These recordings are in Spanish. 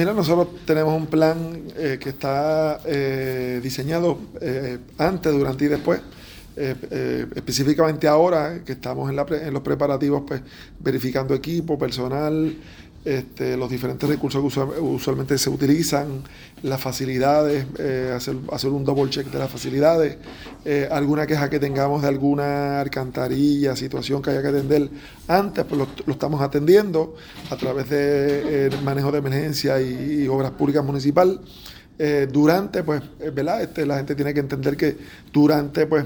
Mira, nosotros tenemos un plan eh, que está eh, diseñado eh, antes, durante y después. específicamente ahora que estamos en, la en, los preparativos, pues verificando equipo, personal, este, los diferentes recursos que usualmente se utilizan, las facilidades, eh, hacer, hacer, un double check de las facilidades, eh, alguna queja que tengamos de alguna alcantarilla, situación que haya que atender antes, pues lo, estamos atendiendo a través de eh, manejo de emergencia y, obras públicas municipal. durante, pues, ¿verdad? Este, la gente tiene que entender que durante, pues,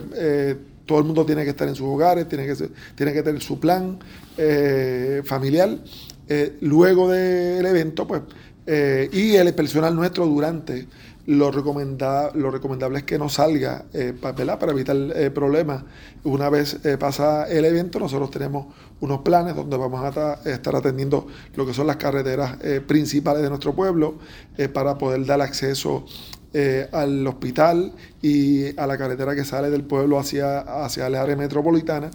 todo el mundo tiene que estar en sus hogares, tiene que, tiene que tener su plan familiar eh, luego del evento, pues, eh, y el personal nuestro durante, lo, recomenda, lo recomendable es que no salga eh, para, para evitar problemas. Una vez pasa el evento, nosotros tenemos unos planes donde vamos a estar atendiendo lo que son las carreteras principales de nuestro pueblo para poder dar acceso al hospital y a la carretera que sale del pueblo hacia, hacia el área metropolitana.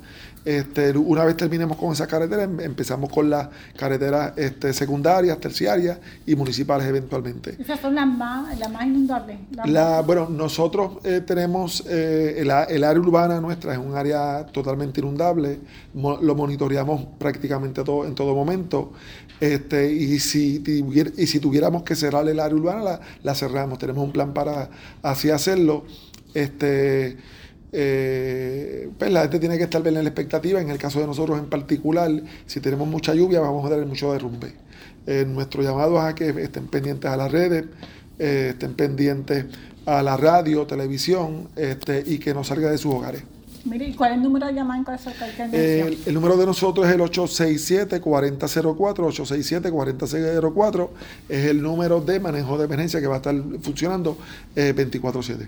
Este, una vez terminemos con esa carretera, em, empezamos con las carreteras este, secundarias, terciarias y municipales eventualmente. Esas son las más, las más inundables. Bueno, nosotros eh, tenemos eh, el, área urbana nuestra, es un área totalmente inundable, lo monitoreamos prácticamente todo, en todo momento. Este, y, si, y si tuviéramos que cerrar el área urbana, la, la cerramos. Tenemos un plan para así hacerlo. Este, eh, pues la gente tiene que estar bien en la expectativa. En el caso de nosotros en particular, si tenemos mucha lluvia, vamos a tener mucho derrumbe. Eh, nuestro llamado es a que estén pendientes a las redes, eh, estén pendientes a la radio, televisión este, y que no salga de sus hogares. Mire, ¿y cuál es el número de llamada en caso de el, el número de nosotros es el 867-4004, 867-4004, es el número de manejo de emergencia que va a estar funcionando 24-7.